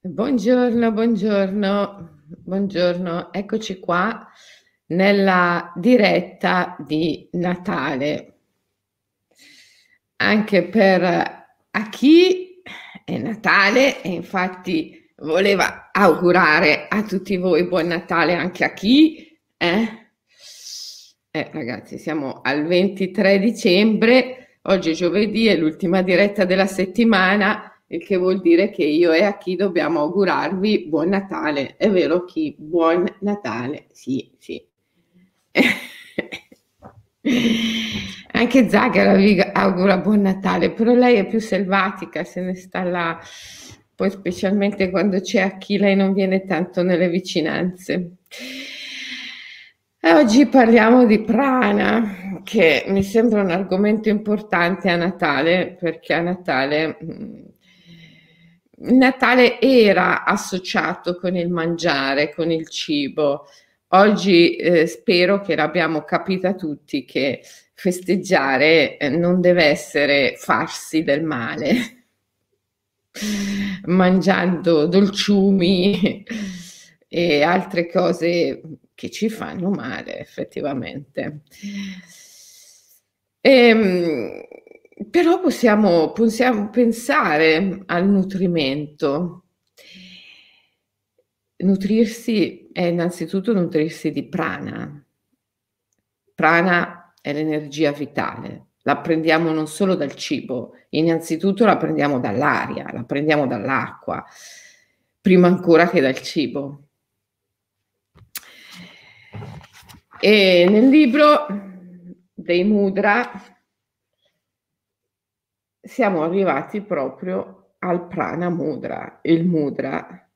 Buongiorno, buongiorno, buongiorno. Eccoci qua nella diretta di Natale. Anche per a chi è Natale e infatti voleva augurare a tutti voi buon Natale anche a chi, eh? Eh, ragazzi, siamo al 23 dicembre, oggi è giovedì, è l'ultima diretta della settimana il che vuol dire che io e a chi dobbiamo augurarvi buon Natale. È vero chi? Buon Natale, sì, sì. Anche Zagara vi augura buon Natale, però lei è più selvatica, se ne sta là, poi specialmente quando c'è a chi lei non viene tanto nelle vicinanze. E oggi parliamo di prana, che mi sembra un argomento importante a Natale, perché a Natale mm, Natale era associato con il mangiare, con il cibo. Oggi eh, spero che l'abbiamo capita tutti che festeggiare eh, non deve essere farsi del male, mangiando dolciumi e altre cose che ci fanno male effettivamente. E, ehm, però possiamo, possiamo pensare al nutrimento. Nutrirsi è innanzitutto nutrirsi di prana. Prana è l'energia vitale. La prendiamo non solo dal cibo, innanzitutto la prendiamo dall'aria, la prendiamo dall'acqua, prima ancora che dal cibo. E nel libro dei Mudra siamo arrivati proprio al prana mudra, il mudra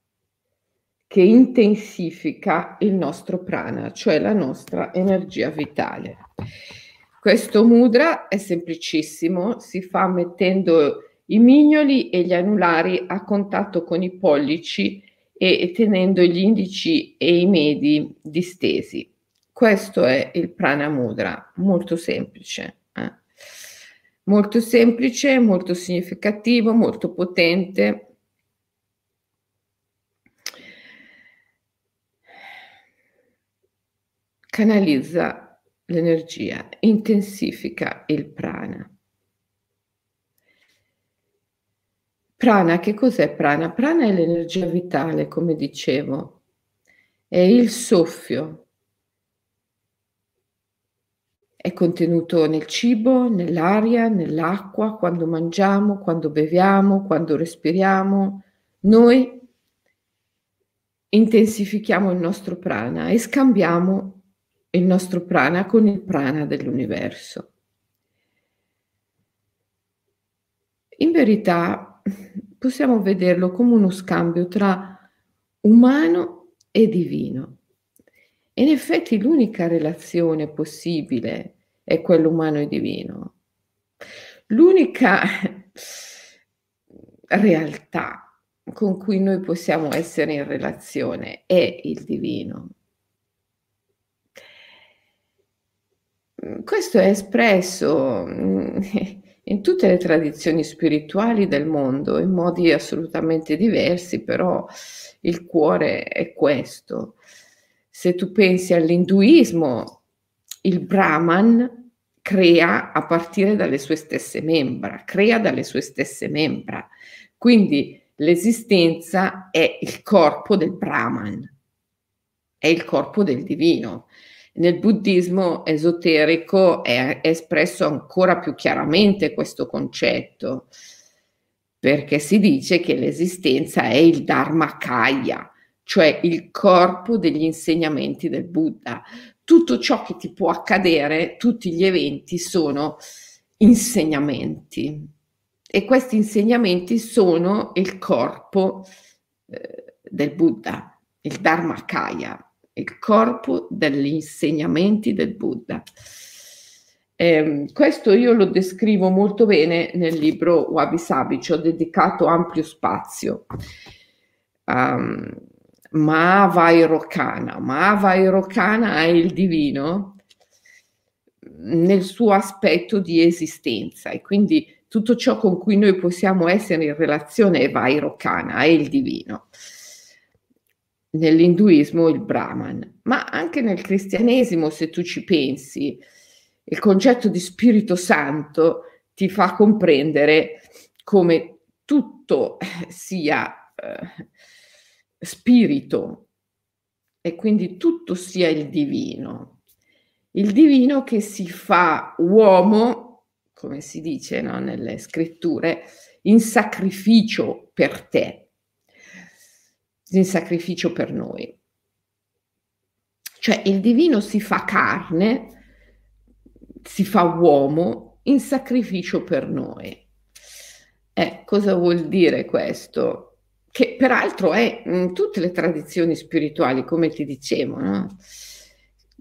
che intensifica il nostro prana, cioè la nostra energia vitale. Questo mudra è semplicissimo, si fa mettendo i mignoli e gli anulari a contatto con i pollici e tenendo gli indici e i medi distesi. Questo è il prana mudra, molto semplice molto semplice, molto significativo, molto potente. Canalizza l'energia, intensifica il prana. Prana, che cos'è prana? Prana è l'energia vitale, come dicevo, è il soffio è contenuto nel cibo, nell'aria, nell'acqua, quando mangiamo, quando beviamo, quando respiriamo. Noi intensifichiamo il nostro prana e scambiamo il nostro prana con il prana dell'universo. In verità possiamo vederlo come uno scambio tra umano e divino. In effetti l'unica relazione possibile è quella umano e divino. L'unica realtà con cui noi possiamo essere in relazione è il divino. Questo è espresso in tutte le tradizioni spirituali del mondo in modi assolutamente diversi, però il cuore è questo. Se tu pensi all'induismo, il Brahman crea a partire dalle sue stesse membra, crea dalle sue stesse membra. Quindi l'esistenza è il corpo del Brahman, è il corpo del divino. Nel buddismo esoterico è, espresso ancora più chiaramente questo concetto, perché si dice che l'esistenza è il Dharmakaya, cioè il corpo degli insegnamenti del Buddha. Tutto ciò che ti può accadere, tutti gli eventi sono insegnamenti e questi insegnamenti sono il corpo eh, del Buddha, il Dharmakaya, il corpo degli insegnamenti del Buddha. Eh, questo io lo descrivo molto bene nel libro Wabi Sabi, ci ho dedicato ampio spazio. Um, Mahavairokana. Mahavairokana è il divino nel suo aspetto di esistenza e quindi tutto ciò con cui noi possiamo essere in relazione è Vairocana, è il divino. Nell'induismo il Brahman, ma anche nel cristianesimo, se tu ci pensi, il concetto di Spirito Santo ti fa comprendere come tutto sia eh, spirito e quindi tutto sia il divino. Il divino che si fa uomo, come si dice no, nelle scritture, in sacrificio per te, in sacrificio per noi. Cioè il divino si fa carne, si fa uomo in sacrificio per noi. Eh, cosa vuol dire questo? Che peraltro è in tutte le tradizioni spirituali, come ti dicevo, no?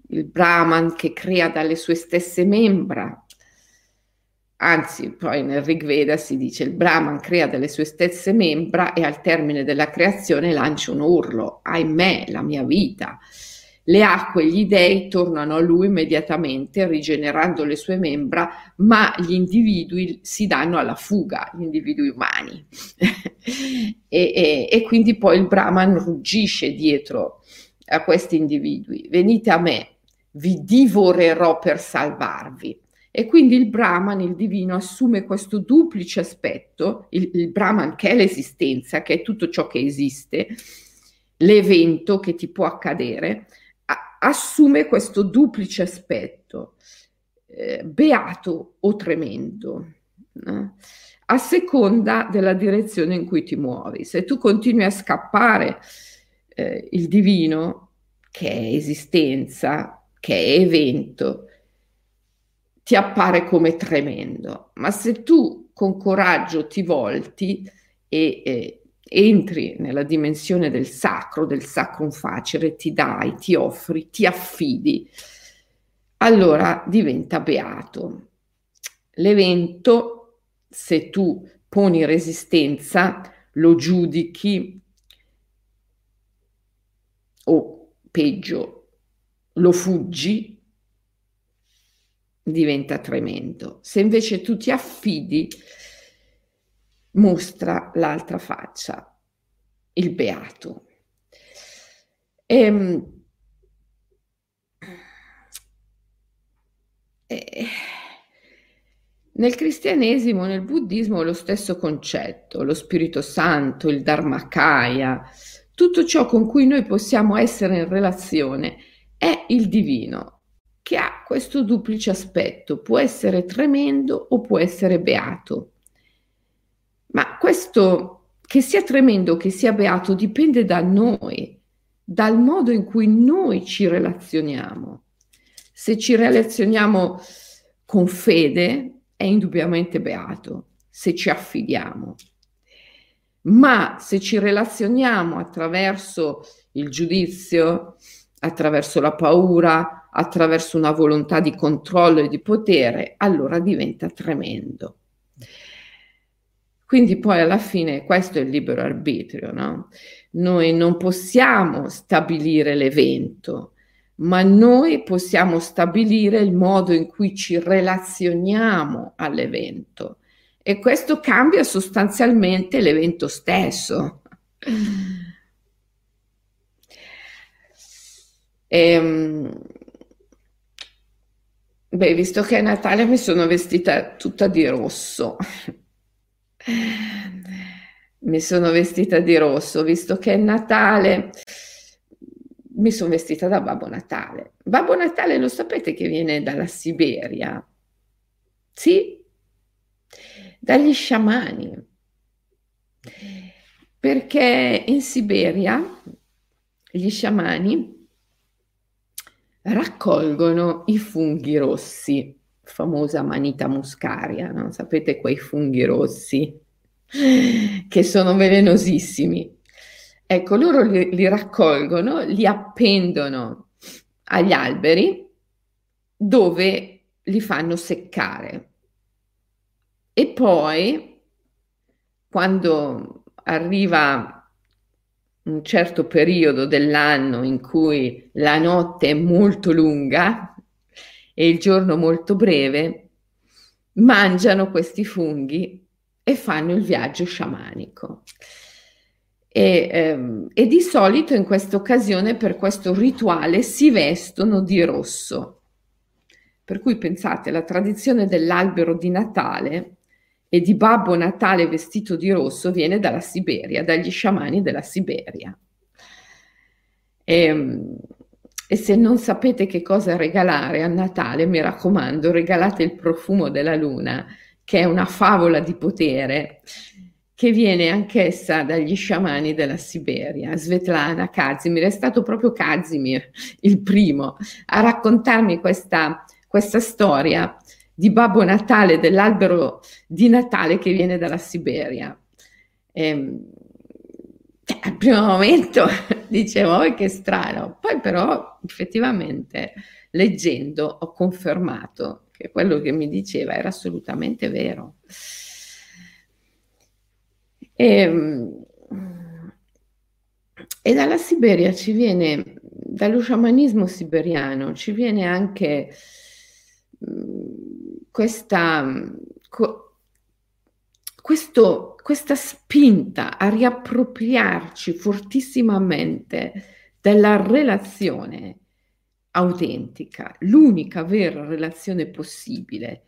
il Brahman che crea dalle sue stesse membra, anzi poi nel Rig Veda si dice il Brahman crea dalle sue stesse membra e al termine della creazione lancia un urlo, ahimè la mia vita. Le acque gli dei tornano a lui immediatamente, rigenerando le sue membra, ma gli individui si danno alla fuga, gli individui umani. e, e, e quindi poi il Brahman ruggisce dietro a questi individui. Venite a me, vi divorerò per salvarvi. E quindi il Brahman, il divino, assume questo duplice aspetto, il, il Brahman che è l'esistenza, che è tutto ciò che esiste, l'evento che ti può accadere, assume questo duplice aspetto, eh, beato o tremendo, no? a seconda della direzione in cui ti muovi. Se tu continui a scappare eh, il divino, che è esistenza, che è evento, ti appare come tremendo, ma se tu con coraggio ti volti e eh, entri nella dimensione del sacro, del sacrum facere, ti dai, ti offri, ti affidi, allora diventa beato. L'evento, se tu poni resistenza, lo giudichi o peggio, lo fuggi, diventa tremendo. Se invece tu ti affidi, mostra l'altra faccia, il beato. E, ehm, e, nel cristianesimo, nel buddismo lo stesso concetto, lo Spirito Santo, il Dharmakaya, tutto ciò con cui noi possiamo essere in relazione è il divino, che ha questo duplice aspetto, può essere tremendo o può essere beato. Ma questo, che sia tremendo, che sia beato, dipende da noi, dal modo in cui noi ci relazioniamo. Se ci relazioniamo con fede, è indubbiamente beato, se ci affidiamo. Ma se ci relazioniamo attraverso il giudizio, attraverso la paura, attraverso una volontà di controllo e di potere, allora diventa tremendo. Quindi poi alla fine questo è il libero arbitrio, no? Noi non possiamo stabilire l'evento, ma noi possiamo stabilire il modo in cui ci relazioniamo all'evento e questo cambia sostanzialmente l'evento stesso. E, ehm, beh, visto che è Natale mi sono vestita tutta di rosso mi sono vestita di rosso, visto che è Natale, mi sono vestita da Babbo Natale. Babbo Natale lo sapete che viene dalla Siberia? Sì, dagli sciamani. Perché in Siberia gli sciamani raccolgono i funghi rossi famosa manita muscaria, no? sapete quei funghi rossi che sono velenosissimi. Ecco, loro li, li raccolgono, li appendono agli alberi dove li fanno seccare. E poi, quando arriva un certo periodo dell'anno in cui la notte è molto lunga, e il giorno molto breve, mangiano questi funghi e fanno il viaggio sciamanico. E, ehm, e, di solito in questa occasione, per questo rituale, si vestono di rosso. Per cui pensate, la tradizione dell'albero di Natale e di Babbo Natale vestito di rosso viene dalla Siberia, dagli sciamani della Siberia. E, ehm, e se non sapete che cosa regalare a Natale, mi raccomando, regalate il profumo della luna, che è una favola di potere che viene anch'essa dagli sciamani della Siberia, Svetlana Kazimir. È stato proprio Kazimir il primo a raccontarmi questa, questa storia di Babbo Natale, dell'albero di Natale che viene dalla Siberia. Ehm, al primo momento dicevo, oh, che strano, poi però effettivamente leggendo ho confermato che quello che mi diceva era assolutamente vero. E, ehm, e dalla Siberia ci viene, dallo sciamanismo siberiano, ci viene anche mm, questa, questo, questa spinta a riappropriarci fortissimamente della relazione autentica, l'unica vera relazione possibile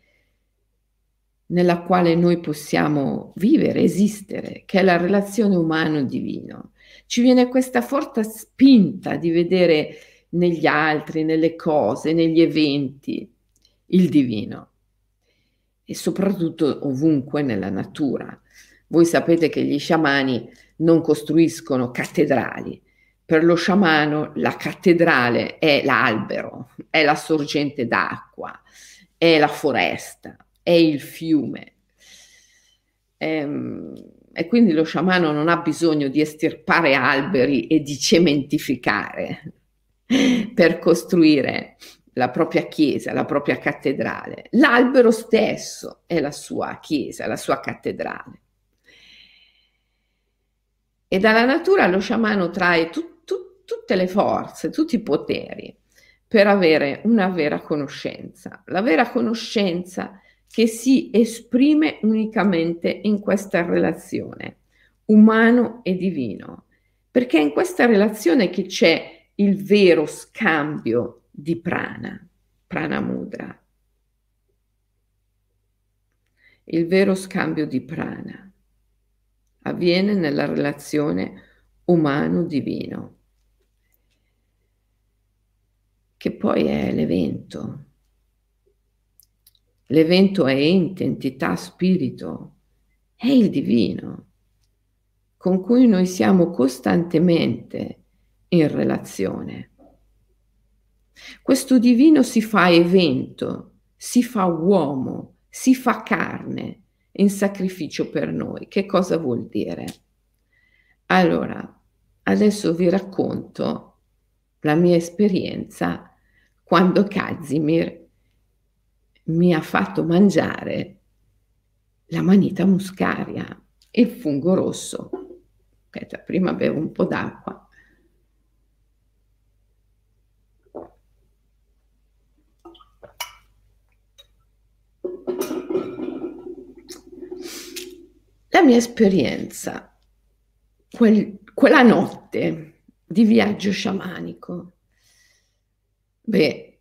nella quale noi possiamo vivere, esistere, che è la relazione umano-divino. Ci viene questa forte spinta di vedere negli altri, nelle cose, negli eventi, il divino e soprattutto ovunque nella natura. Voi sapete che gli sciamani non costruiscono cattedrali. Per lo sciamano la cattedrale è l'albero, è la sorgente d'acqua, è la foresta, è il fiume. Ehm, e quindi lo sciamano non ha bisogno di estirpare alberi e di cementificare per costruire la propria chiesa, la propria cattedrale. L'albero stesso è la sua chiesa, la sua cattedrale. E dalla natura lo sciamano trae tu, tu, tutte le forze, tutti i poteri per avere una vera conoscenza. La vera conoscenza che si esprime unicamente in questa relazione umano e divino, perché è in questa relazione che c'è il vero scambio di prana, prana mudra. Il vero scambio di prana avviene nella relazione umano-divino, che poi è l'evento. L'evento è ente, entità, spirito, è il divino, con cui noi siamo costantemente in relazione. Questo divino si fa evento, si fa uomo, si fa carne in sacrificio per noi. Che cosa vuol dire? Allora, adesso vi racconto la mia esperienza quando Kazimir mi ha fatto mangiare la manita muscaria, il fungo rosso. Aspetta, prima bevo un po' d'acqua. La mia esperienza, quel, quella notte di viaggio sciamanico, beh,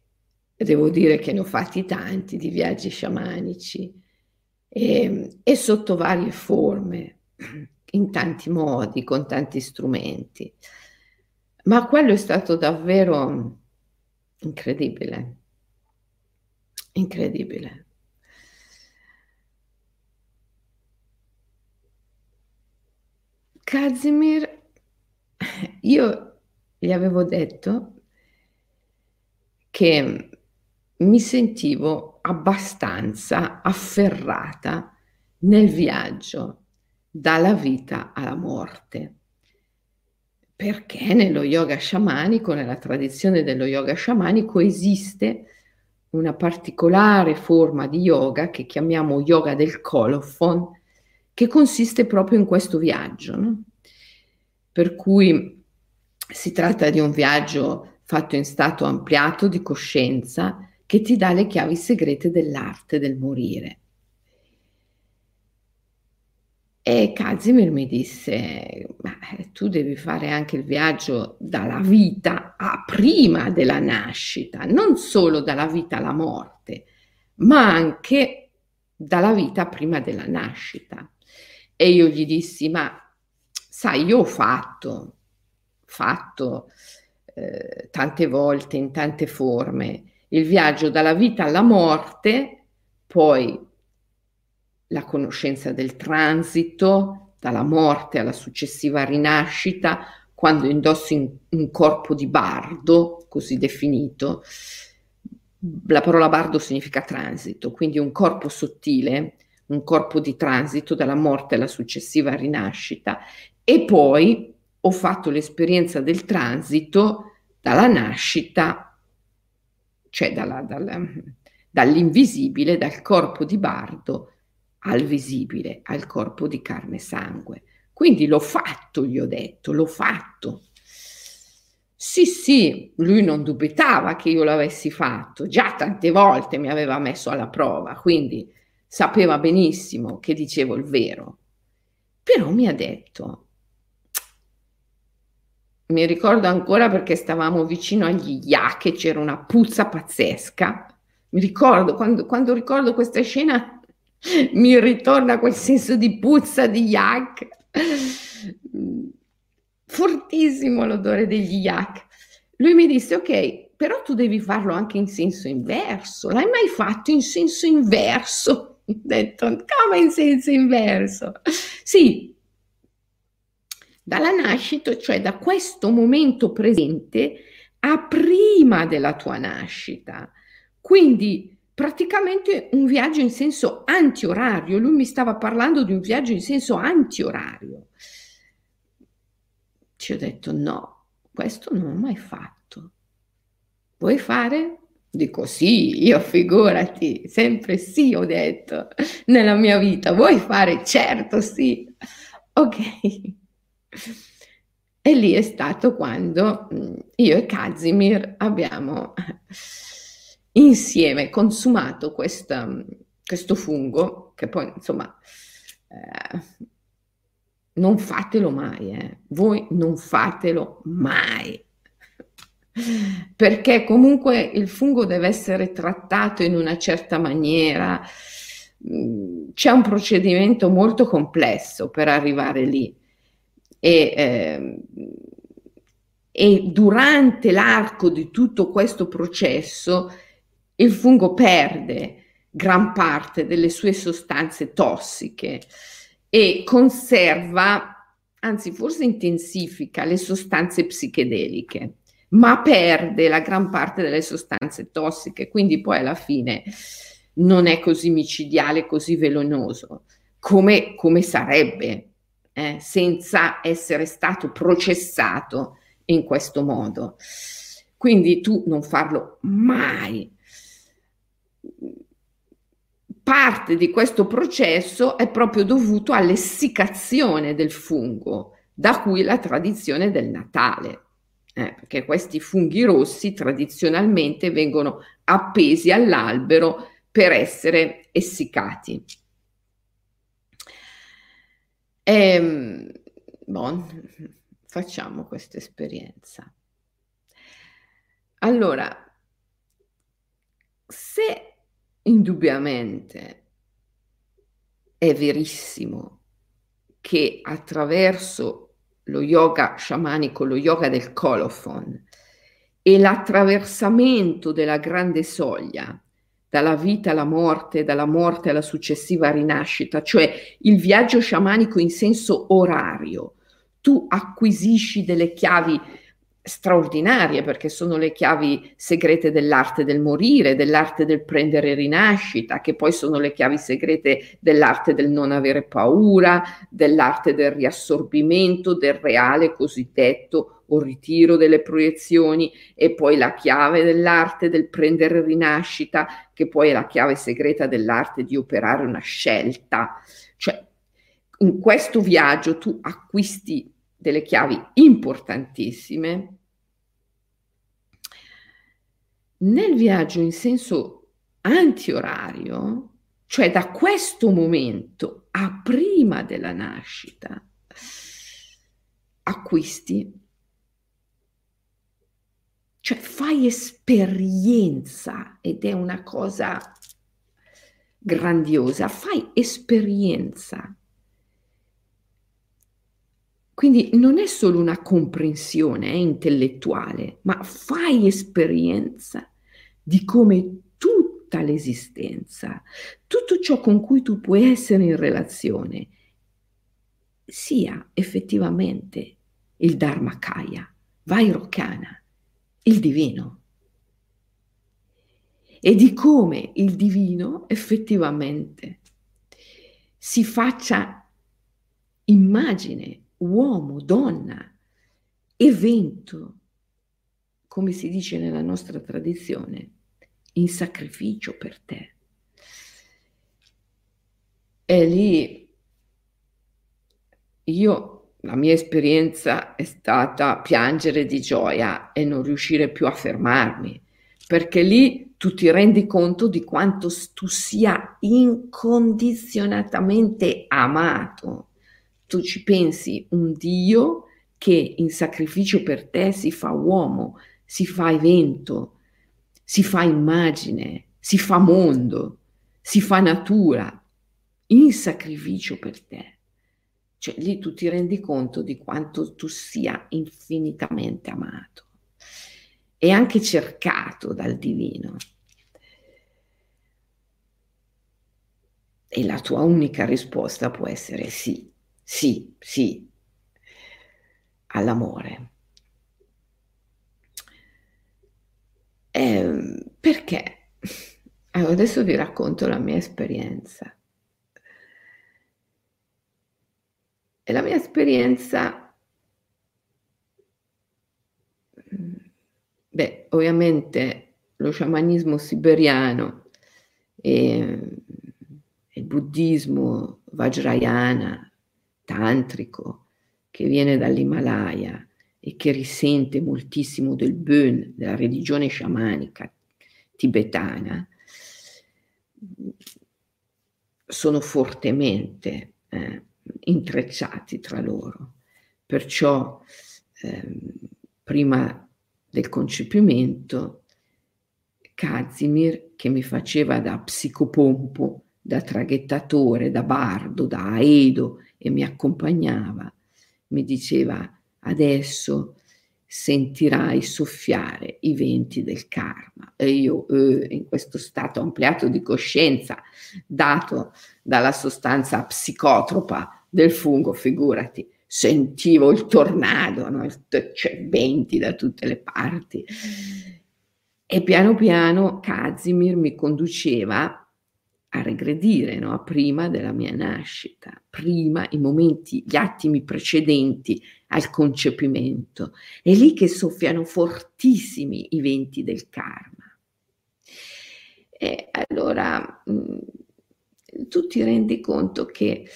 devo dire che ne ho fatti tanti di viaggi sciamanici e, e sotto varie forme, in tanti modi, con tanti strumenti, ma quello è stato davvero incredibile, incredibile. Kazimir, io gli avevo detto che mi sentivo abbastanza afferrata nel viaggio dalla vita alla morte. Perché nello yoga sciamanico, nella tradizione dello yoga sciamanico, esiste una particolare forma di yoga che chiamiamo yoga del colophon, che consiste proprio in questo viaggio. No? Per cui si tratta di un viaggio fatto in stato ampliato di coscienza che ti dà le chiavi segrete dell'arte del morire. E Kazimir mi disse, ma tu devi fare anche il viaggio dalla vita a prima della nascita, non solo dalla vita alla morte, ma anche dalla vita prima della nascita. E io gli dissi, ma sai, io ho fatto, fatto eh, tante volte, in tante forme, il viaggio dalla vita alla morte, poi la conoscenza del transito, dalla morte alla successiva rinascita, quando indossi un, un corpo di bardo, così definito. La parola bardo significa transito, quindi un corpo sottile, un corpo di transito dalla morte alla successiva rinascita e poi ho fatto l'esperienza del transito dalla nascita, cioè dalla, dalla, dall'invisibile, dal corpo di bardo al visibile, al corpo di carne e sangue. Quindi l'ho fatto, gli ho detto, l'ho fatto. Sì, sì, lui non dubitava che io l'avessi fatto, già tante volte mi aveva messo alla prova, quindi sapeva benissimo che dicevo il vero. Però mi ha detto, mi ricordo ancora perché stavamo vicino agli yak e c'era una puzza pazzesca. Mi ricordo, quando, quando ricordo questa scena, mi ritorna quel senso di puzza di yak. Fortissimo l'odore degli yak. Lui mi disse, ok, però tu devi farlo anche in senso inverso. L'hai mai fatto in senso inverso? Detto, come in senso inverso? Sì, dalla nascita, cioè da questo momento presente a prima della tua nascita. Quindi praticamente un viaggio in senso antiorario. Lui mi stava parlando di un viaggio in senso antiorario. Ci ho detto no, questo non ho mai fatto. Vuoi fare? Dico sì, io figurati, sempre sì ho detto nella mia vita. Vuoi fare? Certo sì. Ok. E lì è stato quando mm, io e Kazimir abbiamo insieme consumato questa, questo fungo, che poi insomma eh, non fatelo mai, eh. voi non fatelo mai, perché comunque il fungo deve essere trattato in una certa maniera, mm, c'è un procedimento molto complesso per arrivare lì. E, eh, e durante l'arco di tutto questo processo il fungo perde gran parte delle sue sostanze tossiche e conserva, anzi forse intensifica le sostanze psichedeliche, ma perde la gran parte delle sostanze tossiche, quindi poi alla fine non è così micidiale, così velenoso come, come sarebbe eh, senza essere stato processato in questo modo. Quindi tu non farlo mai. Parte di questo processo è proprio dovuto all'essiccazione del fungo, da cui la tradizione del Natale. Eh, perché questi funghi rossi tradizionalmente vengono appesi all'albero per essere essiccati. E, ehm, bon, facciamo questa esperienza. Allora, se indubbiamente è verissimo che attraverso lo yoga sciamanico, lo yoga del colophon e l'attraversamento della grande soglia dalla vita alla morte, dalla morte alla successiva rinascita, cioè il viaggio sciamanico in senso orario. Tu acquisisci delle chiavi straordinarie perché sono le chiavi segrete dell'arte del morire, dell'arte del prendere rinascita, che poi sono le chiavi segrete dell'arte del non avere paura, dell'arte del riassorbimento, del reale cosiddetto o ritiro delle proiezioni e poi la chiave dell'arte del prendere rinascita, che poi è la chiave segreta dell'arte di operare una scelta. Cioè, in questo viaggio tu acquisti delle chiavi importantissime. Nel viaggio in senso antiorario, cioè da questo momento a prima della nascita acquisti, cioè fai esperienza ed è una cosa grandiosa, fai esperienza. Quindi non è solo una comprensione eh, intellettuale, ma fai esperienza di come tutta l'esistenza, tutto ciò con cui tu puoi essere in relazione, sia effettivamente il Dharmakaya, Vairocana, il divino. E di come il divino effettivamente si faccia immagine, uomo, donna, evento, come si dice nella nostra tradizione, in sacrificio per te. E lì io, la mia esperienza è stata piangere di gioia e non riuscire più a fermarmi, perché lì tu ti rendi conto di quanto tu sia incondizionatamente amato. Tu ci pensi un Dio che in sacrificio per te si fa uomo, si fa evento, si fa immagine, si fa mondo, si fa natura, in sacrificio per te. Cioè lì tu ti rendi conto di quanto tu sia infinitamente amato e anche cercato dal divino. E la tua unica risposta può essere sì, sì, sì, all'amore. Eh, perché? Adesso vi racconto la mia esperienza. E la mia esperienza, beh, ovviamente lo sciamanismo siberiano e il buddismo vajrayana, tantrico, che viene dall'Himalaya e che risente moltissimo del Bön, della religione sciamanica tibetana, sono fortemente eh, intrecciati tra loro. Perciò eh, prima del concepimento, Kazimir, che mi faceva da psicopompo, da traghettatore, da bardo, da aedo e mi accompagnava, mi diceva adesso sentirai soffiare i venti del karma. E io eh, in questo stato ampliato di coscienza, dato dalla sostanza psicotropa del fungo, figurati, sentivo il tornado, no? c'è venti da tutte le parti. E piano piano Kazimir mi conduceva a regredire, no? prima della mia nascita, prima i momenti, gli attimi precedenti al concepimento. È lì che soffiano fortissimi i venti del karma. E allora mm, tu ti rendi conto che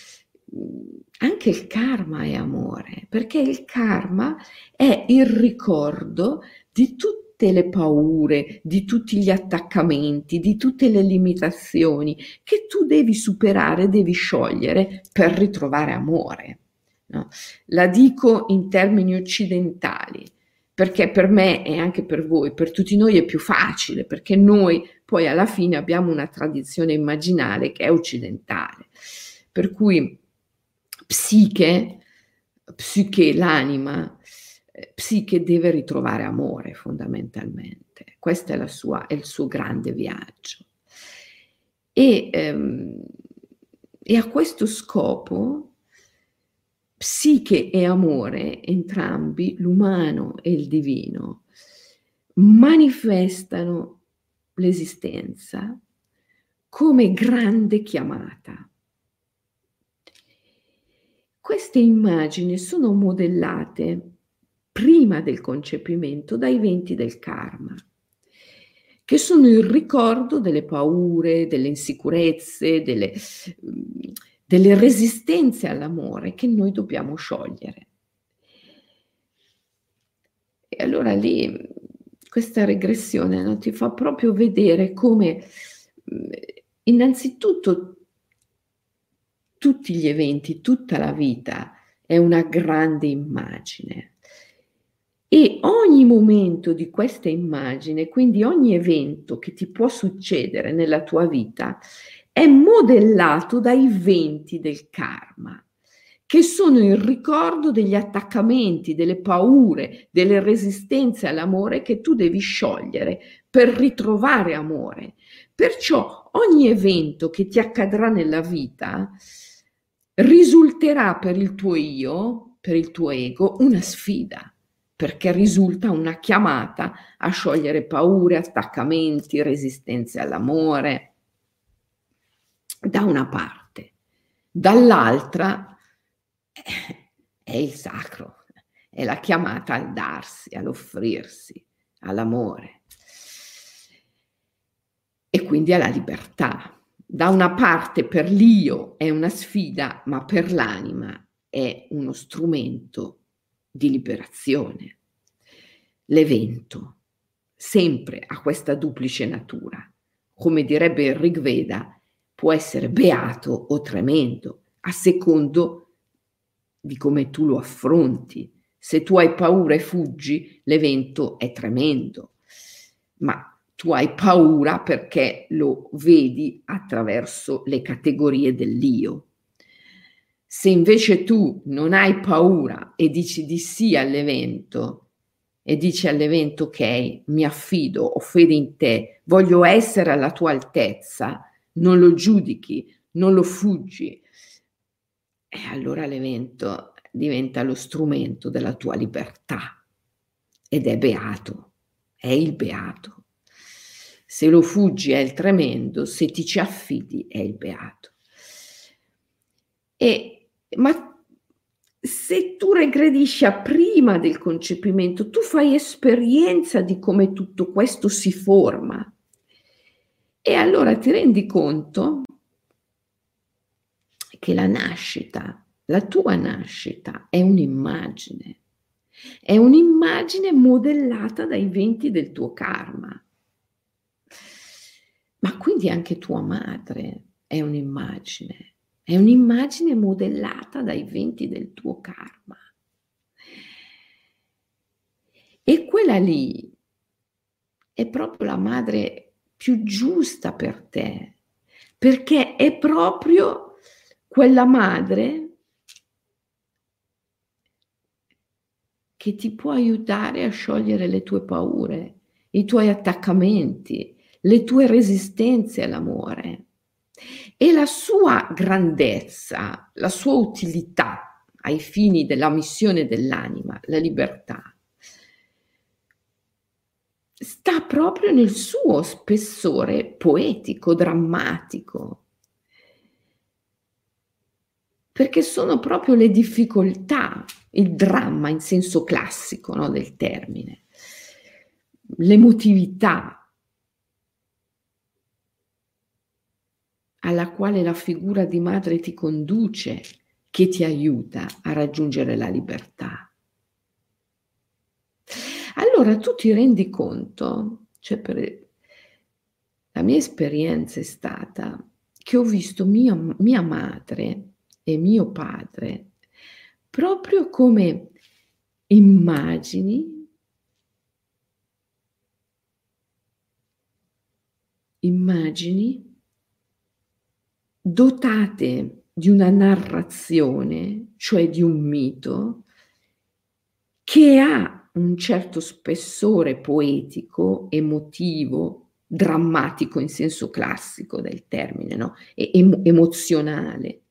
mm, anche il karma è amore, perché il karma è il ricordo di tutti tutte le paure, di tutti gli attaccamenti, di tutte le limitazioni che tu devi superare, devi sciogliere per ritrovare amore. No? La dico in termini occidentali, perché per me e anche per voi, per tutti noi è più facile, perché noi poi alla fine abbiamo una tradizione immaginale che è occidentale. Per cui psiche, psiche, l'anima, psiche deve ritrovare amore fondamentalmente. Questo è, sua, è il suo grande viaggio. E, ehm, e a questo scopo, psiche e amore, entrambi, l'umano e il divino, manifestano l'esistenza come grande chiamata. Queste immagini sono modellate prima del concepimento dai venti del karma, che sono il ricordo delle paure, delle insicurezze, delle, delle resistenze all'amore che noi dobbiamo sciogliere. E allora lì questa regressione no, ti fa proprio vedere come innanzitutto tutti gli eventi, tutta la vita è una grande immagine. E ogni momento di questa immagine, quindi ogni evento che ti può succedere nella tua vita, è modellato dai venti del karma, che sono il ricordo degli attaccamenti, delle paure, delle resistenze all'amore che tu devi sciogliere per ritrovare amore. Perciò ogni evento che ti accadrà nella vita risulterà per il tuo io, per il tuo ego, una sfida, perché risulta una chiamata a sciogliere paure, attaccamenti, resistenze all'amore, da una parte. Dall'altra è il sacro, è la chiamata al darsi, all'offrirsi, all'amore e quindi alla libertà. Da una parte per l'io è una sfida, ma per l'anima è uno strumento di liberazione. L'evento sempre ha questa duplice natura. Come direbbe il Rig Veda, può essere beato o tremendo, a secondo di come tu lo affronti. Se tu hai paura e fuggi, l'evento è tremendo, ma tu hai paura perché lo vedi attraverso le categorie dell'io. Se invece tu non hai paura e dici di sì all'evento e dici all'evento ok, mi affido, ho fede in te, voglio essere alla tua altezza, non lo giudichi, non lo fuggi, e allora l'evento diventa lo strumento della tua libertà ed è beato, è il beato. Se lo fuggi è il tremendo, se ti ci affidi è il beato. E, ma se tu regredisci a prima del concepimento, tu fai esperienza di come tutto questo si forma. E allora ti rendi conto che la nascita, la tua nascita è un'immagine, è un'immagine modellata dai venti del tuo karma. Ma quindi anche tua madre è un'immagine, è un'immagine modellata dai venti del tuo karma. E quella lì è proprio la madre più giusta per te, perché è proprio quella madre che ti può aiutare a sciogliere le tue paure, i tuoi attaccamenti, le tue resistenze all'amore e la sua grandezza, la sua utilità ai fini della missione dell'anima, la libertà, sta proprio nel suo spessore poetico, drammatico, perché sono proprio le difficoltà, il dramma in senso classico no, del termine, l'emotività, alla quale la figura di madre ti conduce, che ti aiuta a raggiungere la libertà. Allora tu ti rendi conto, cioè per la mia esperienza è stata che ho visto mia, mia madre e mio padre proprio come immagini immagini dotate di una narrazione, cioè di un mito, che ha un certo spessore poetico, emotivo, drammatico in senso classico del termine, no? e em- emozionale.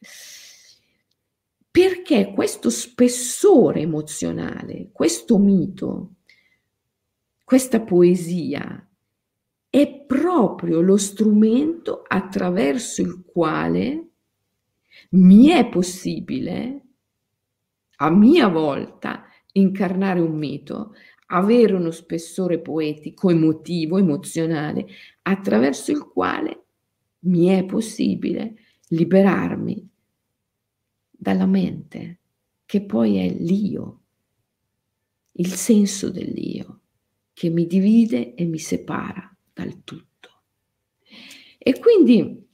Perché questo spessore emozionale, questo mito, questa poesia è proprio lo strumento attraverso il quale mi è possibile, a mia volta, incarnare un mito, avere uno spessore poetico, emotivo, emozionale, attraverso il quale mi è possibile liberarmi dalla mente, che poi è l'io, il senso dell'io, che mi divide e mi separa dal tutto. E quindi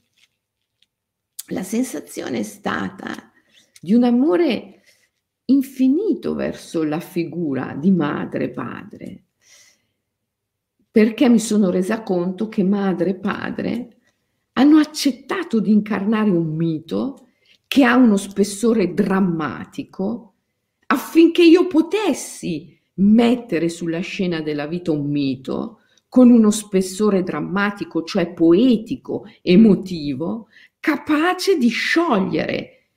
la sensazione è stata di un amore infinito verso la figura di madre e padre, perché mi sono resa conto che madre e padre hanno accettato di incarnare un mito che ha uno spessore drammatico affinché io potessi mettere sulla scena della vita un mito con uno spessore drammatico, cioè poetico, emotivo, capace di sciogliere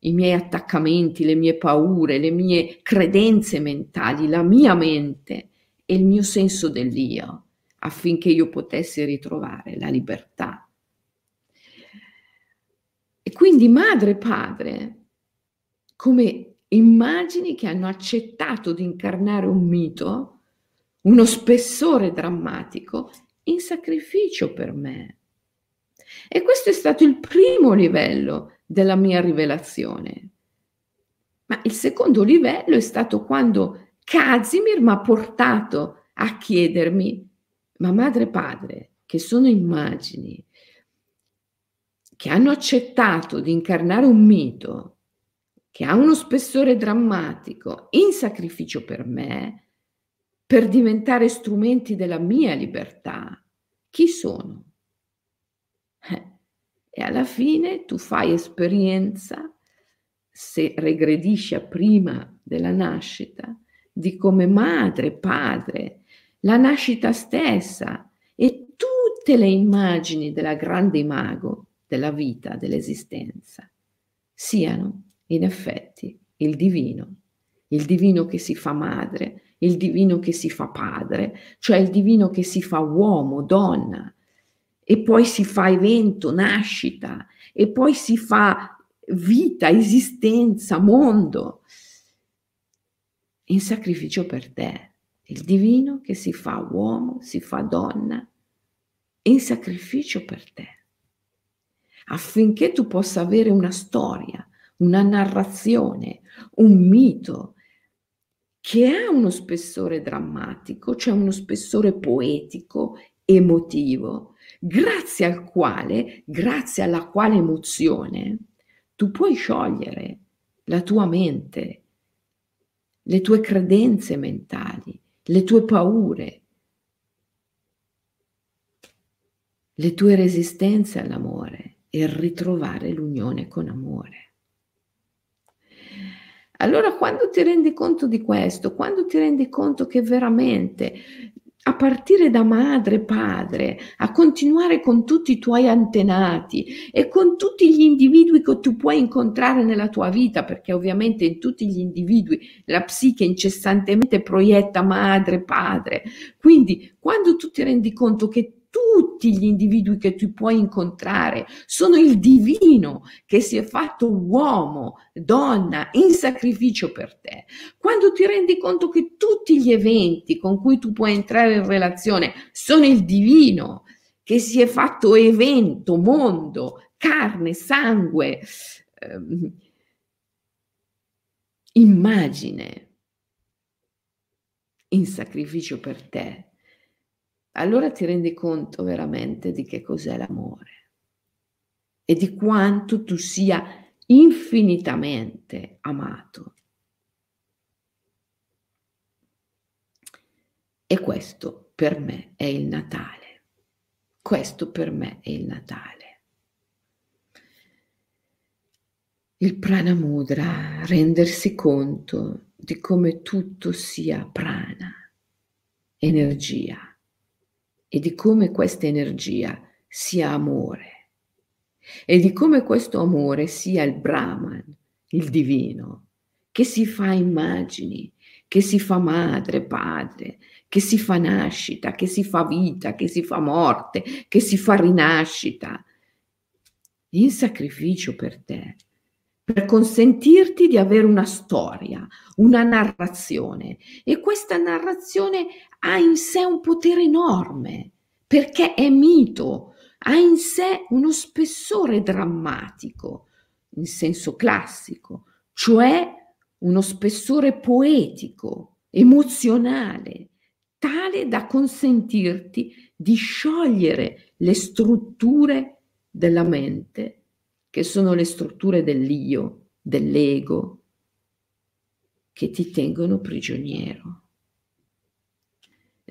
i miei attaccamenti, le mie paure, le mie credenze mentali, la mia mente e il mio senso dell'io, affinché io potessi ritrovare la libertà. E quindi madre e padre, come immagini che hanno accettato di incarnare un mito, uno spessore drammatico, in sacrificio per me. E questo è stato il primo livello della mia rivelazione. Ma il secondo livello è stato quando Casimir mi ha portato a chiedermi, ma madre e padre, che sono immagini, che hanno accettato di incarnare un mito, che ha uno spessore drammatico, in sacrificio per me, per diventare strumenti della mia libertà, chi sono? Eh, e alla fine tu fai esperienza, se regredisci a prima della nascita, di come madre, padre, la nascita stessa e tutte le immagini della grande mago della vita, dell'esistenza, siano in effetti il divino, il divino che si fa madre, il divino che si fa padre, cioè il divino che si fa uomo, donna, e poi si fa evento, nascita, e poi si fa vita, esistenza, mondo, in sacrificio per te. Il divino che si fa uomo, si fa donna, in sacrificio per te, affinché tu possa avere una storia, una narrazione, un mito che ha uno spessore drammatico, cioè uno spessore poetico, emotivo, grazie al quale, grazie alla quale emozione, tu puoi sciogliere la tua mente, le tue credenze mentali, le tue paure, le tue resistenze all'amore e ritrovare l'unione con amore. Allora quando ti rendi conto di questo, quando ti rendi conto che veramente a partire da madre, padre, a continuare con tutti i tuoi antenati e con tutti gli individui che tu puoi incontrare nella tua vita, perché ovviamente in tutti gli individui la psiche incessantemente proietta madre, padre. Quindi quando tu ti rendi conto che tutti gli individui che tu puoi incontrare sono il divino che si è fatto uomo, donna, in sacrificio per te. Quando ti rendi conto che tutti gli eventi con cui tu puoi entrare in relazione sono il divino che si è fatto evento, mondo, carne, sangue, ehm, immagine in sacrificio per te allora ti rendi conto veramente di che cos'è l'amore e di quanto tu sia infinitamente amato. E questo per me è il Natale. Questo per me è il Natale. Il prana mudra, rendersi conto di come tutto sia prana, energia e di come questa energia sia amore e di come questo amore sia il Brahman, il divino, che si fa immagini, che si fa madre, padre, che si fa nascita, che si fa vita, che si fa morte, che si fa rinascita, in sacrificio per te, per consentirti di avere una storia, una narrazione. E questa narrazione ha in sé un potere enorme, perché è mito, ha in sé uno spessore drammatico, in senso classico, cioè uno spessore poetico, emozionale, tale da consentirti di sciogliere le strutture della mente che sono le strutture dell'io, dell'ego, che ti tengono prigioniero.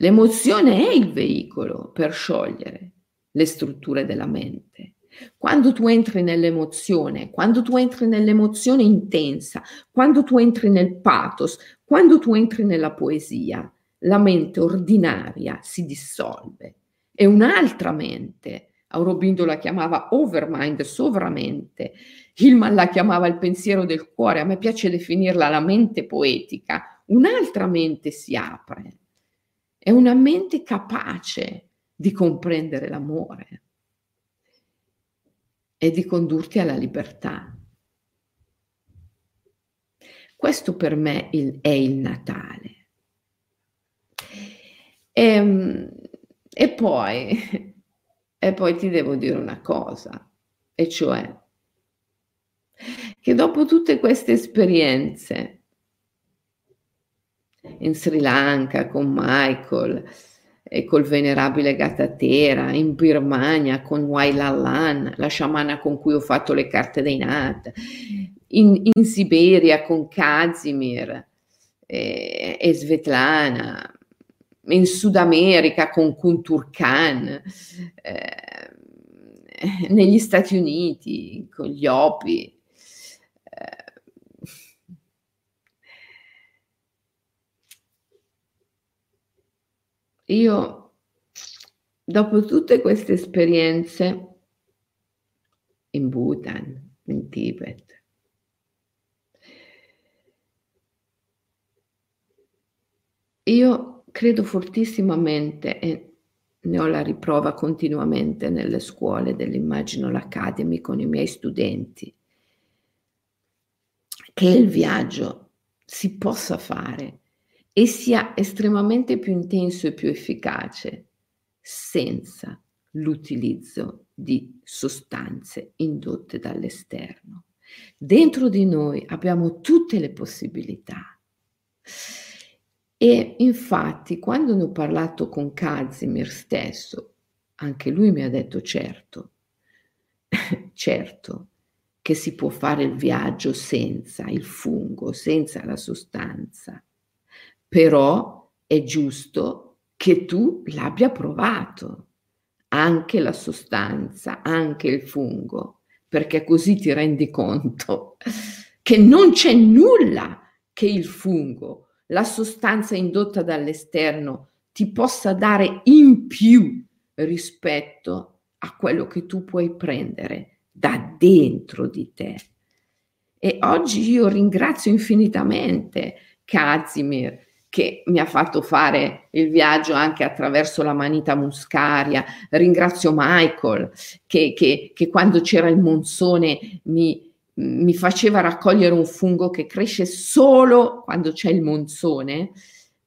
L'emozione è il veicolo per sciogliere le strutture della mente. Quando tu entri nell'emozione, quando tu entri nell'emozione intensa, quando tu entri nel pathos, quando tu entri nella poesia, la mente ordinaria si dissolve. E un'altra mente, Aurobindo la chiamava overmind, sovramente, Hillman la chiamava il pensiero del cuore, a me piace definirla la mente poetica, un'altra mente si apre, è una mente capace di comprendere l'amore e di condurti alla libertà. Questo per me è il Natale. E, ehm, e, poi, e poi ti devo dire una cosa, e cioè che dopo tutte queste esperienze in Sri Lanka con Michael e col venerabile Gatatera, in Birmania con Wailalan, la sciamana con cui ho fatto le carte dei Nat, in, in Siberia con Kazimir e, e Svetlana, in Sud America con Kunturkan, eh, negli Stati Uniti con gli Opi. Io, dopo tutte queste esperienze in Bhutan, in Tibet, io credo fortissimamente e ne ho la riprova continuamente nelle scuole dell'Imaginal Academy con i miei studenti, che il viaggio si possa fare e sia estremamente più intenso e più efficace senza l'utilizzo di sostanze indotte dall'esterno. Dentro di noi abbiamo tutte le possibilità. E infatti, quando ne ho parlato con Kazimir stesso, anche lui mi ha detto certo, certo che si può fare il viaggio senza il fungo, senza la sostanza, però è giusto che tu l'abbia provato, anche la sostanza, anche il fungo, perché così ti rendi conto che non c'è nulla che il fungo la sostanza indotta dall'esterno ti possa dare in più rispetto a quello che tu puoi prendere da dentro di te. E oggi io ringrazio infinitamente Kazimir che mi ha fatto fare il viaggio anche attraverso la manita muscaria. Ringrazio Michael che, che, che quando c'era il monsone mi, mi faceva raccogliere un fungo che cresce solo quando c'è il monsone,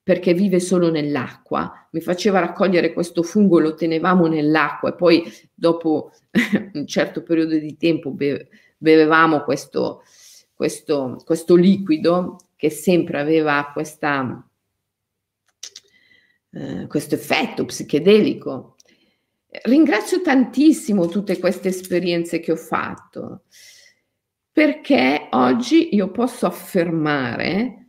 perché vive solo nell'acqua. Mi faceva raccogliere questo fungo, lo tenevamo nell'acqua e poi dopo un certo periodo di tempo be- bevevamo questo, questo, questo, liquido che sempre aveva questa, eh, questo effetto psichedelico. Ringrazio tantissimo tutte queste esperienze che ho fatto perché oggi io posso affermare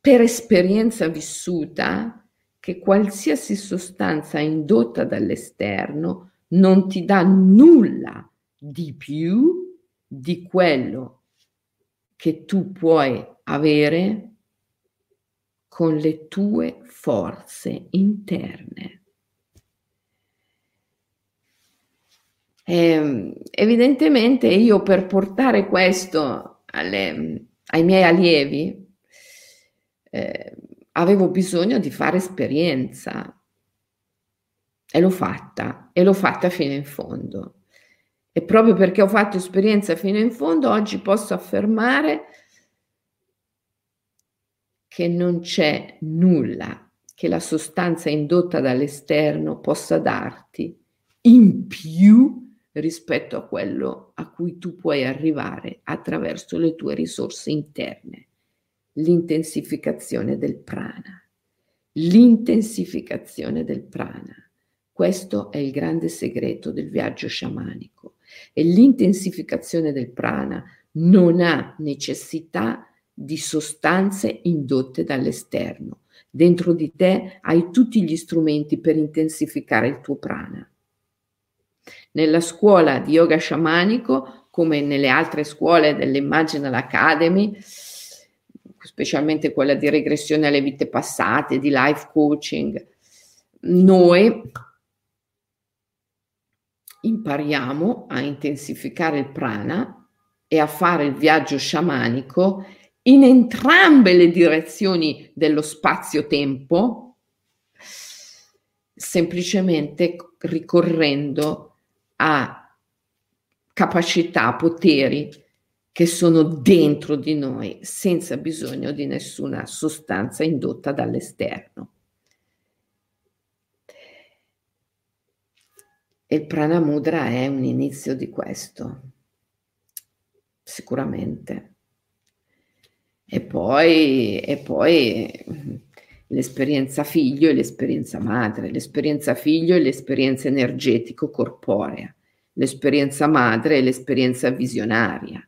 per esperienza vissuta che qualsiasi sostanza indotta dall'esterno non ti dà nulla di più di quello che tu puoi avere con le tue forze interne. Eh, evidentemente io per portare questo alle, ai miei allievi eh, avevo bisogno di fare esperienza e l'ho fatta e l'ho fatta fino in fondo. E proprio perché ho fatto esperienza fino in fondo, oggi posso affermare che non c'è nulla che la sostanza indotta dall'esterno possa darti in più rispetto a quello a cui tu puoi arrivare attraverso le tue risorse interne, l'intensificazione del prana. L'intensificazione del prana. Questo è il grande segreto del viaggio sciamanico. e l'intensificazione del prana non ha necessità di sostanze indotte dall'esterno. Dentro di te hai tutti gli strumenti per intensificare il tuo prana. Nella scuola di yoga sciamanico, come nelle altre scuole dell'Imaginal Academy, specialmente quella di regressione alle vite passate, di life coaching, noi impariamo a intensificare il prana e a fare il viaggio sciamanico in entrambe le direzioni dello spazio-tempo, semplicemente ricorrendo a capacità, poteri che sono dentro di noi senza bisogno di nessuna sostanza indotta dall'esterno. il prana mudra è un inizio di questo, sicuramente. E poi, e poi l'esperienza figlio e l'esperienza madre, l'esperienza figlio e l'esperienza energetico-corporea, l'esperienza madre e l'esperienza visionaria,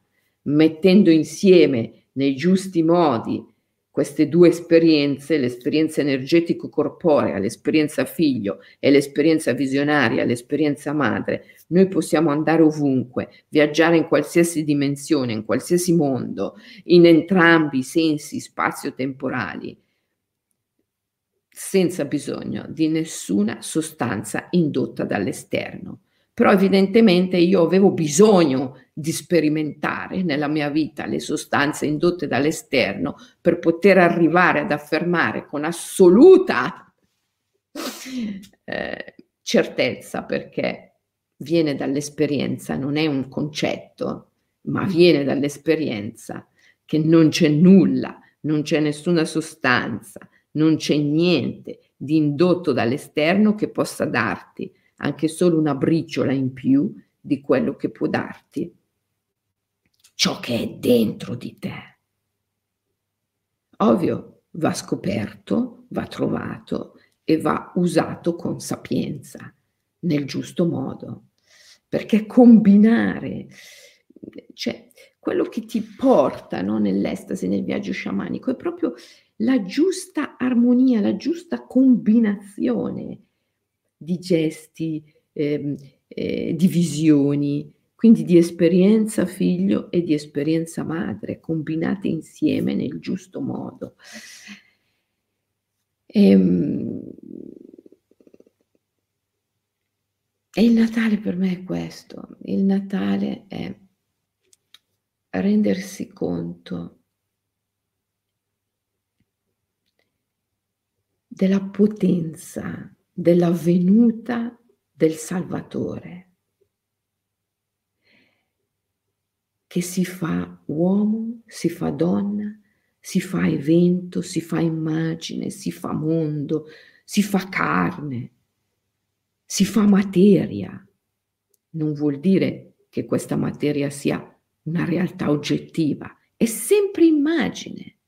mettendo insieme nei giusti modi queste due esperienze, l'esperienza energetico-corporea, l'esperienza figlio e l'esperienza visionaria, l'esperienza madre, noi possiamo andare ovunque, viaggiare in qualsiasi dimensione, in qualsiasi mondo, in entrambi i sensi spazio-temporali, senza bisogno di nessuna sostanza indotta dall'esterno. Però evidentemente io avevo bisogno di sperimentare nella mia vita le sostanze indotte dall'esterno per poter arrivare ad affermare con assoluta eh, certezza, perché viene dall'esperienza, non è un concetto, ma viene dall'esperienza che non c'è nulla, non c'è nessuna sostanza, non c'è niente di indotto dall'esterno che possa darti anche solo una briciola in più di quello che può darti ciò che è dentro di te. Ovvio, va scoperto, va trovato e va usato con sapienza, nel giusto modo, perché combinare, cioè quello che ti porta no, nell'estasi, nel viaggio sciamanico, è proprio la giusta armonia, la giusta combinazione di gesti, eh, eh, di visioni, quindi di esperienza figlio e di esperienza madre, combinate insieme nel giusto modo. E, ehm, e il Natale per me è questo, il Natale è rendersi conto della potenza della venuta del Salvatore, che si fa uomo, si fa donna, si fa evento, si fa immagine, si fa mondo, si fa carne, si fa materia. Non vuol dire che questa materia sia una realtà oggettiva, è sempre immagine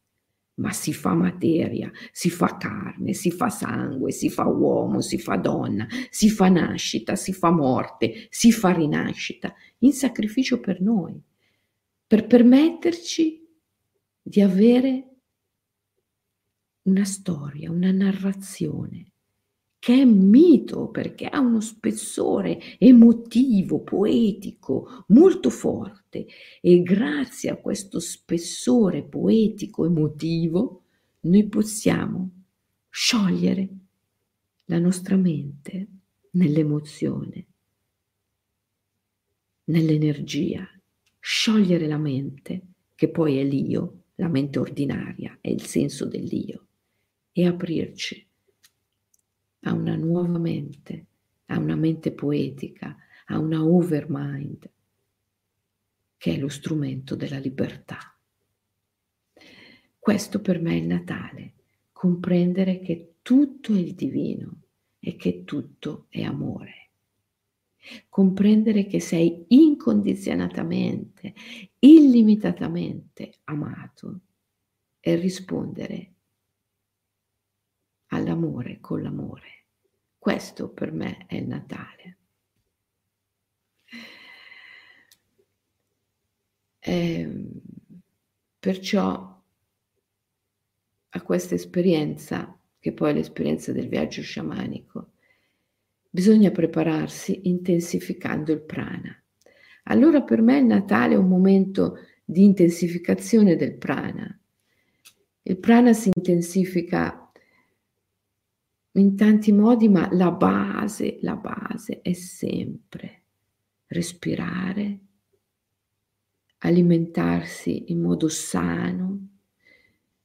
ma si fa materia, si fa carne, si fa sangue, si fa uomo, si fa donna, si fa nascita, si fa morte, si fa rinascita, in sacrificio per noi, per permetterci di avere una storia, una narrazione che è mito perché ha uno spessore emotivo, poetico molto forte e grazie a questo spessore poetico emotivo noi possiamo sciogliere la nostra mente nell'emozione, nell'energia, sciogliere la mente che poi è l'io, la mente ordinaria, è il senso dell'io e aprirci a una nuova mente, a una mente poetica, a una overmind, che è lo strumento della libertà. Questo per me è il Natale, comprendere che tutto è il divino e che tutto è amore. Comprendere che sei incondizionatamente, illimitatamente amato e rispondere all'amore con l'amore. Questo per me è il Natale. Eh, perciò a questa esperienza, che poi è l'esperienza del viaggio sciamanico, bisogna prepararsi intensificando il prana. Allora per me il Natale è un momento di intensificazione del prana. Il prana si intensifica in tanti modi, ma la base, la base è sempre respirare, alimentarsi in modo sano,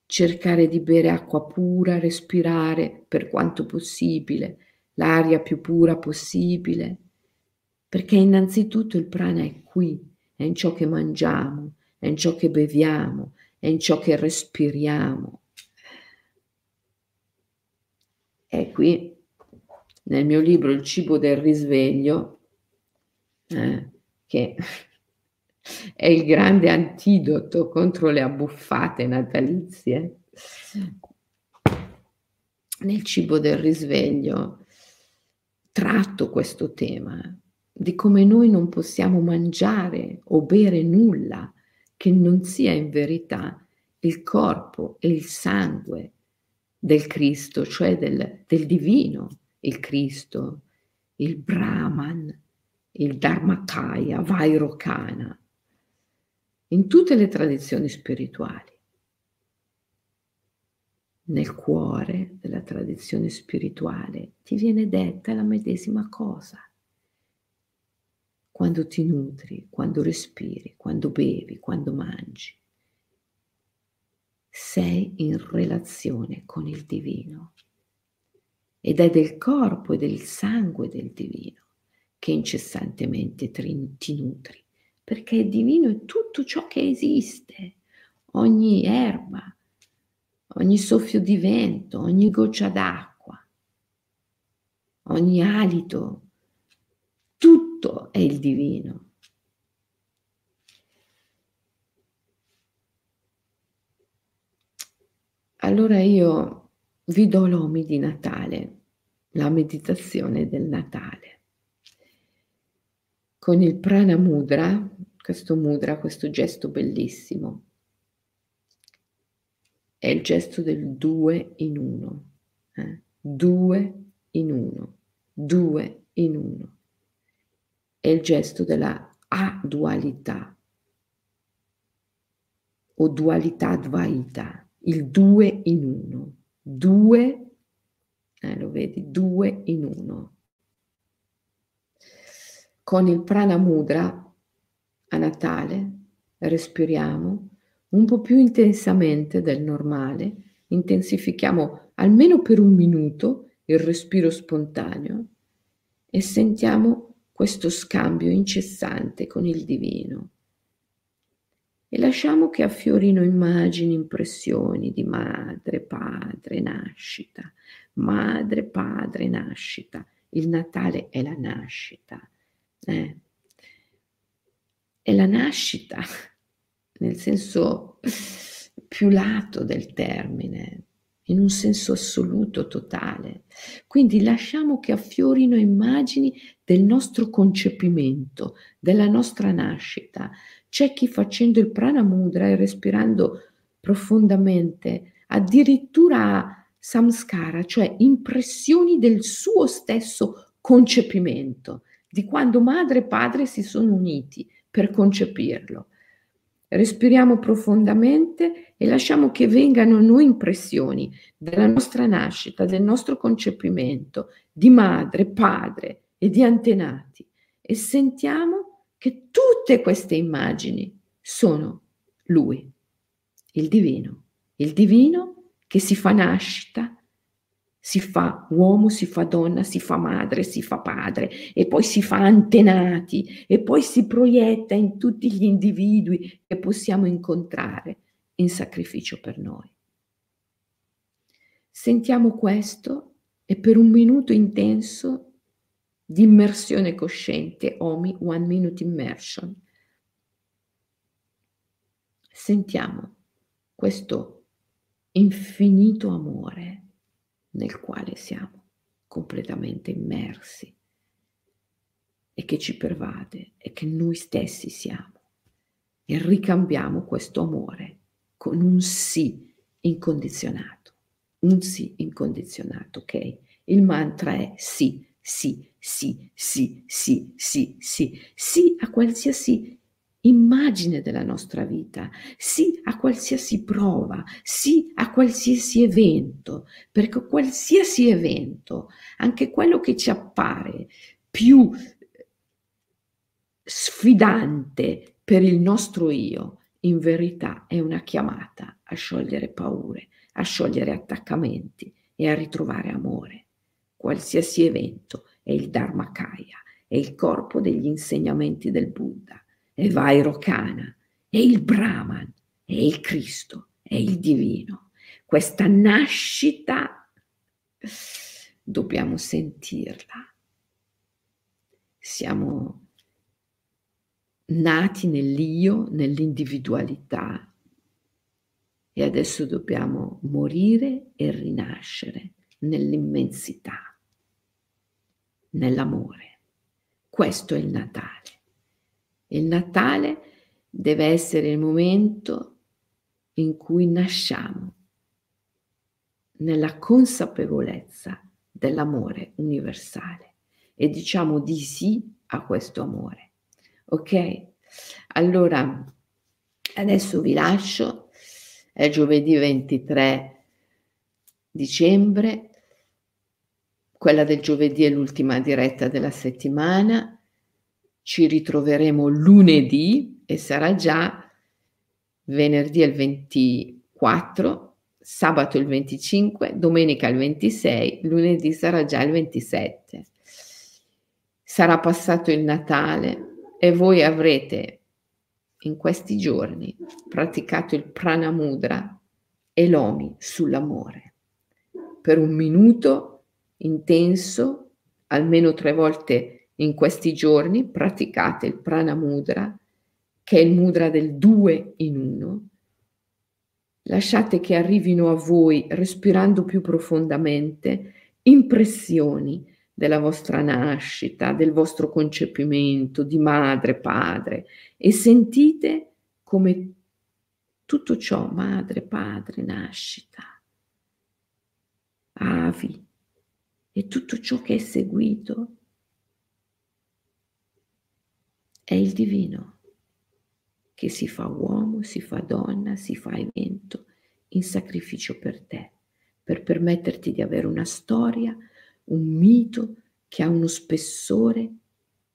cercare di bere acqua pura, respirare per quanto possibile l'aria più pura possibile, perché innanzitutto il prana è qui, è in ciò che mangiamo, è in ciò che beviamo, è in ciò che respiriamo. E qui nel mio libro Il cibo del risveglio, eh, che è il grande antidoto contro le abbuffate natalizie, nel cibo del risveglio tratto questo tema di come noi non possiamo mangiare o bere nulla che non sia in verità il corpo e il sangue del Cristo, cioè del, del divino, il Cristo, il Brahman, il Dharmakaya, Vairokana, in tutte le tradizioni spirituali. Nel cuore della tradizione spirituale ti viene detta la medesima cosa. Quando ti nutri, quando respiri, quando bevi, quando mangi, sei in relazione con il divino ed è del corpo e del sangue del divino che incessantemente ti nutri perché il divino è tutto ciò che esiste, ogni erba, ogni soffio di vento, ogni goccia d'acqua, ogni alito, tutto è il divino. Allora io vi do l'omi di Natale, la meditazione del Natale con il prana mudra, questo mudra, questo gesto bellissimo, è il gesto del due in uno, eh? due in uno, due in uno. È il gesto della adualità o dualità dvaita, il due in uno, due, eh, lo vedi, due in uno con il prana mudra a Natale respiriamo un po' più intensamente del normale, intensifichiamo almeno per un minuto il respiro spontaneo e sentiamo questo scambio incessante con il divino. E lasciamo che affiorino immagini, impressioni di madre, padre, nascita, madre, padre, nascita. Il Natale è la nascita eh, è la nascita, nel senso più lato del termine, in un senso assoluto, totale. Quindi lasciamo che affiorino immagini del nostro concepimento, della nostra nascita. C'è chi facendo il prana mudra e respirando profondamente, addirittura samskara, cioè impressioni del suo stesso concepimento di quando madre e padre si sono uniti per concepirlo. Respiriamo profondamente e lasciamo che vengano noi impressioni della nostra nascita, del nostro concepimento, di madre, padre e di antenati. E sentiamo che tutte queste immagini sono lui, il divino, il divino che si fa nascita si fa uomo, si fa donna, si fa madre, si fa padre e poi si fa antenati e poi si proietta in tutti gli individui che possiamo incontrare in sacrificio per noi. Sentiamo questo e per un minuto intenso di immersione cosciente, OMI, One Minute Immersion, sentiamo questo infinito amore nel quale siamo completamente immersi e che ci pervade e che noi stessi siamo. e ricambiamo questo amore con un sì incondizionato. Un sì incondizionato, ok? Il mantra è sì, sì, sì, sì, sì, sì, sì, sì a qualsiasi immagine della nostra vita, sì a qualsiasi prova, sì a qualsiasi evento, perché qualsiasi evento, anche quello che ci appare più sfidante per il nostro io, in verità è una chiamata a sciogliere paure, a sciogliere attaccamenti e a ritrovare amore. Qualsiasi evento è il Dharmakaya, è il corpo degli insegnamenti del Buddha è Vairocana, è il Brahman, è il Cristo, è il divino. Questa nascita dobbiamo sentirla. Siamo nati nell'io, nell'individualità e adesso dobbiamo morire e rinascere nell'immensità, nell'amore. Questo è il Natale. Il Natale deve essere il momento in cui nasciamo nella consapevolezza dell'amore universale e diciamo di sì a questo amore. Ok? Allora, adesso vi lascio, è giovedì 23 dicembre, quella del giovedì è l'ultima diretta della settimana ci ritroveremo lunedì e sarà già venerdì il 24, sabato il 25, domenica il 26, lunedì sarà già il 27. Sarà passato il Natale e voi avrete in questi giorni praticato il prana mudra e l'omi sull'amore. Per un minuto intenso, almeno tre volte in questi giorni praticate il prana mudra, che è il mudra del due in uno. Lasciate che arrivino a voi, respirando più profondamente, impressioni della vostra nascita, del vostro concepimento di madre, padre e sentite come tutto ciò, madre, padre, nascita, avi e tutto ciò che è seguito è il divino che si fa uomo, si fa donna, si fa evento in sacrificio per te, per permetterti di avere una storia, un mito che ha uno spessore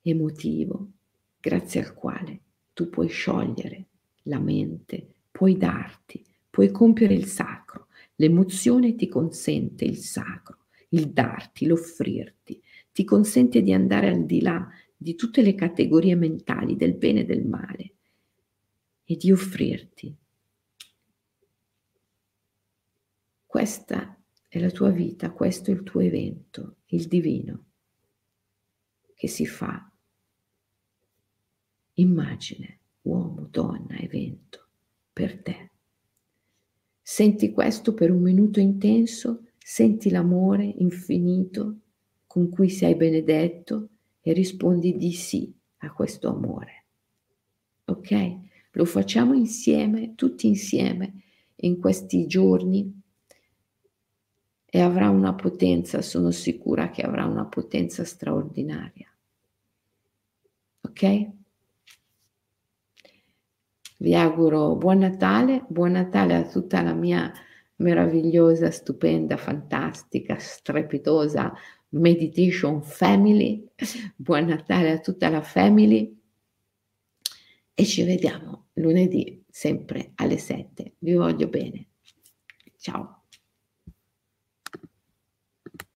emotivo, grazie al quale tu puoi sciogliere la mente, puoi darti, puoi compiere il sacro. L'emozione ti consente il sacro, il darti, l'offrirti, ti consente di andare al di là di tutte le categorie mentali del bene e del male e di offrirti. Questa è la tua vita, questo è il tuo evento, il divino, che si fa immagine, uomo, donna, evento, per te. Senti questo per un minuto intenso, senti l'amore infinito con cui sei benedetto e rispondi di sì a questo amore. Ok? Lo facciamo insieme, tutti insieme, in questi giorni e avrà una potenza, sono sicura che avrà una potenza straordinaria. Ok? Vi auguro buon Natale, buon Natale a tutta la mia meravigliosa, stupenda, fantastica, strepitosa Meditation Family. Buon Natale a tutta la family e ci vediamo lunedì sempre alle 7. Vi voglio bene. Ciao.